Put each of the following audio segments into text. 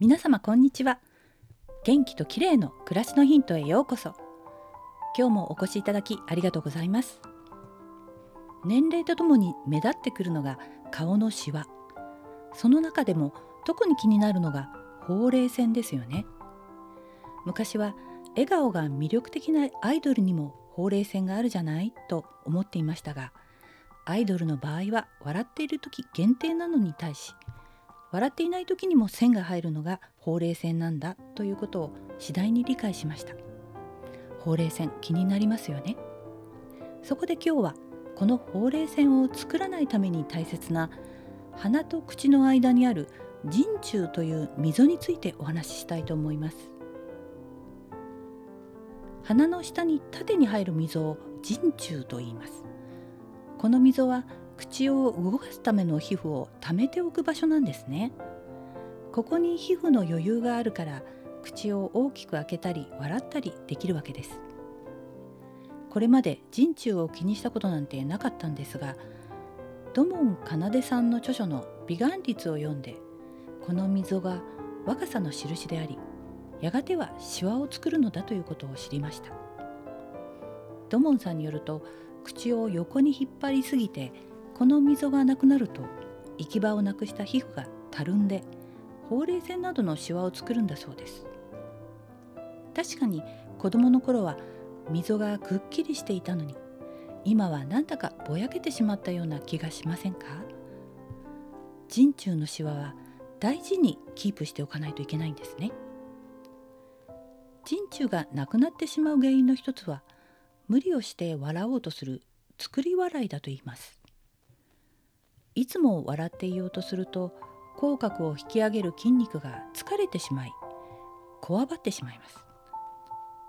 皆様こんにちは。元気と綺麗の暮らしのヒントへようこそ。今日もお越しいただきありがとうございます。年齢とともに目立ってくるのが顔のシワ。その中でも特に気になるのがほうれい線ですよね。昔は笑顔が魅力的なアイドルにもほうれい線があるじゃない？と思っていましたがアイドルの場合は笑っている時限定なのに対し笑っていない時にも線が入るのがほうれい線なんだということを次第に理解しました。ほうれい線気になりますよね。そこで今日はこのほうれい線を作らないために大切な鼻と口の間にある人中という溝についてお話ししたいと思います。鼻の下に縦に入る溝を人中と言います。この溝は口を動かすための皮膚を溜めておく場所なんですね。ここに皮膚の余裕があるから口を大きく開けたり笑ったりできるわけです。これまで人中を気にしたことなんてなかったんですが土門奏さんの著書の美顔率を読んでこの溝が若さの印でありやがてはシワを作るのだということを知りました。土門さんによると口を横に引っ張りすぎてこの溝がなくなると行き場をなくした皮膚がたるんでほうれい線などのシワを作るんだそうです。確かに子供の頃は溝がくっきりしていたのに今はなんだかぼやけてしまったような気がしませんか？人中のシワは大事にキープしておかないといけないんですね。人中がなくなってしまう原因の一つは無理をして笑おうとする作り笑いだと言います。いつも笑っていようとすると口角を引き上げる筋肉が疲れてしまいこわばってしまいます。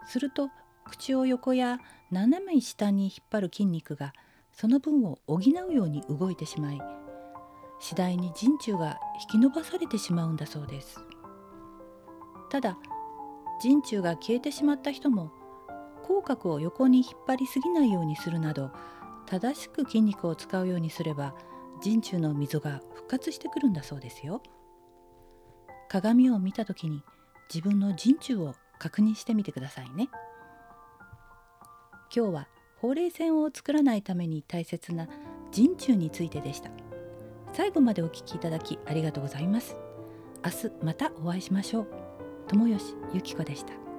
すると口を横や斜め下に引っ張る筋肉がその分を補うように動いてしまい次第に人中が引き伸ばされてしまうんだそうです。ただ人中が消えてしまった人も口角を横に引っ張りすぎないようにするなど正しく筋肉を使うようにすれば人中の溝が復活してくるんだそうですよ。鏡を見た時に自分の人中を確認してみてくださいね。今日はほうれい線を作らないために大切な人中についてでした。最後までお聞きいただきありがとうございます。明日またお会いしましょう。友吉ゆき子でした。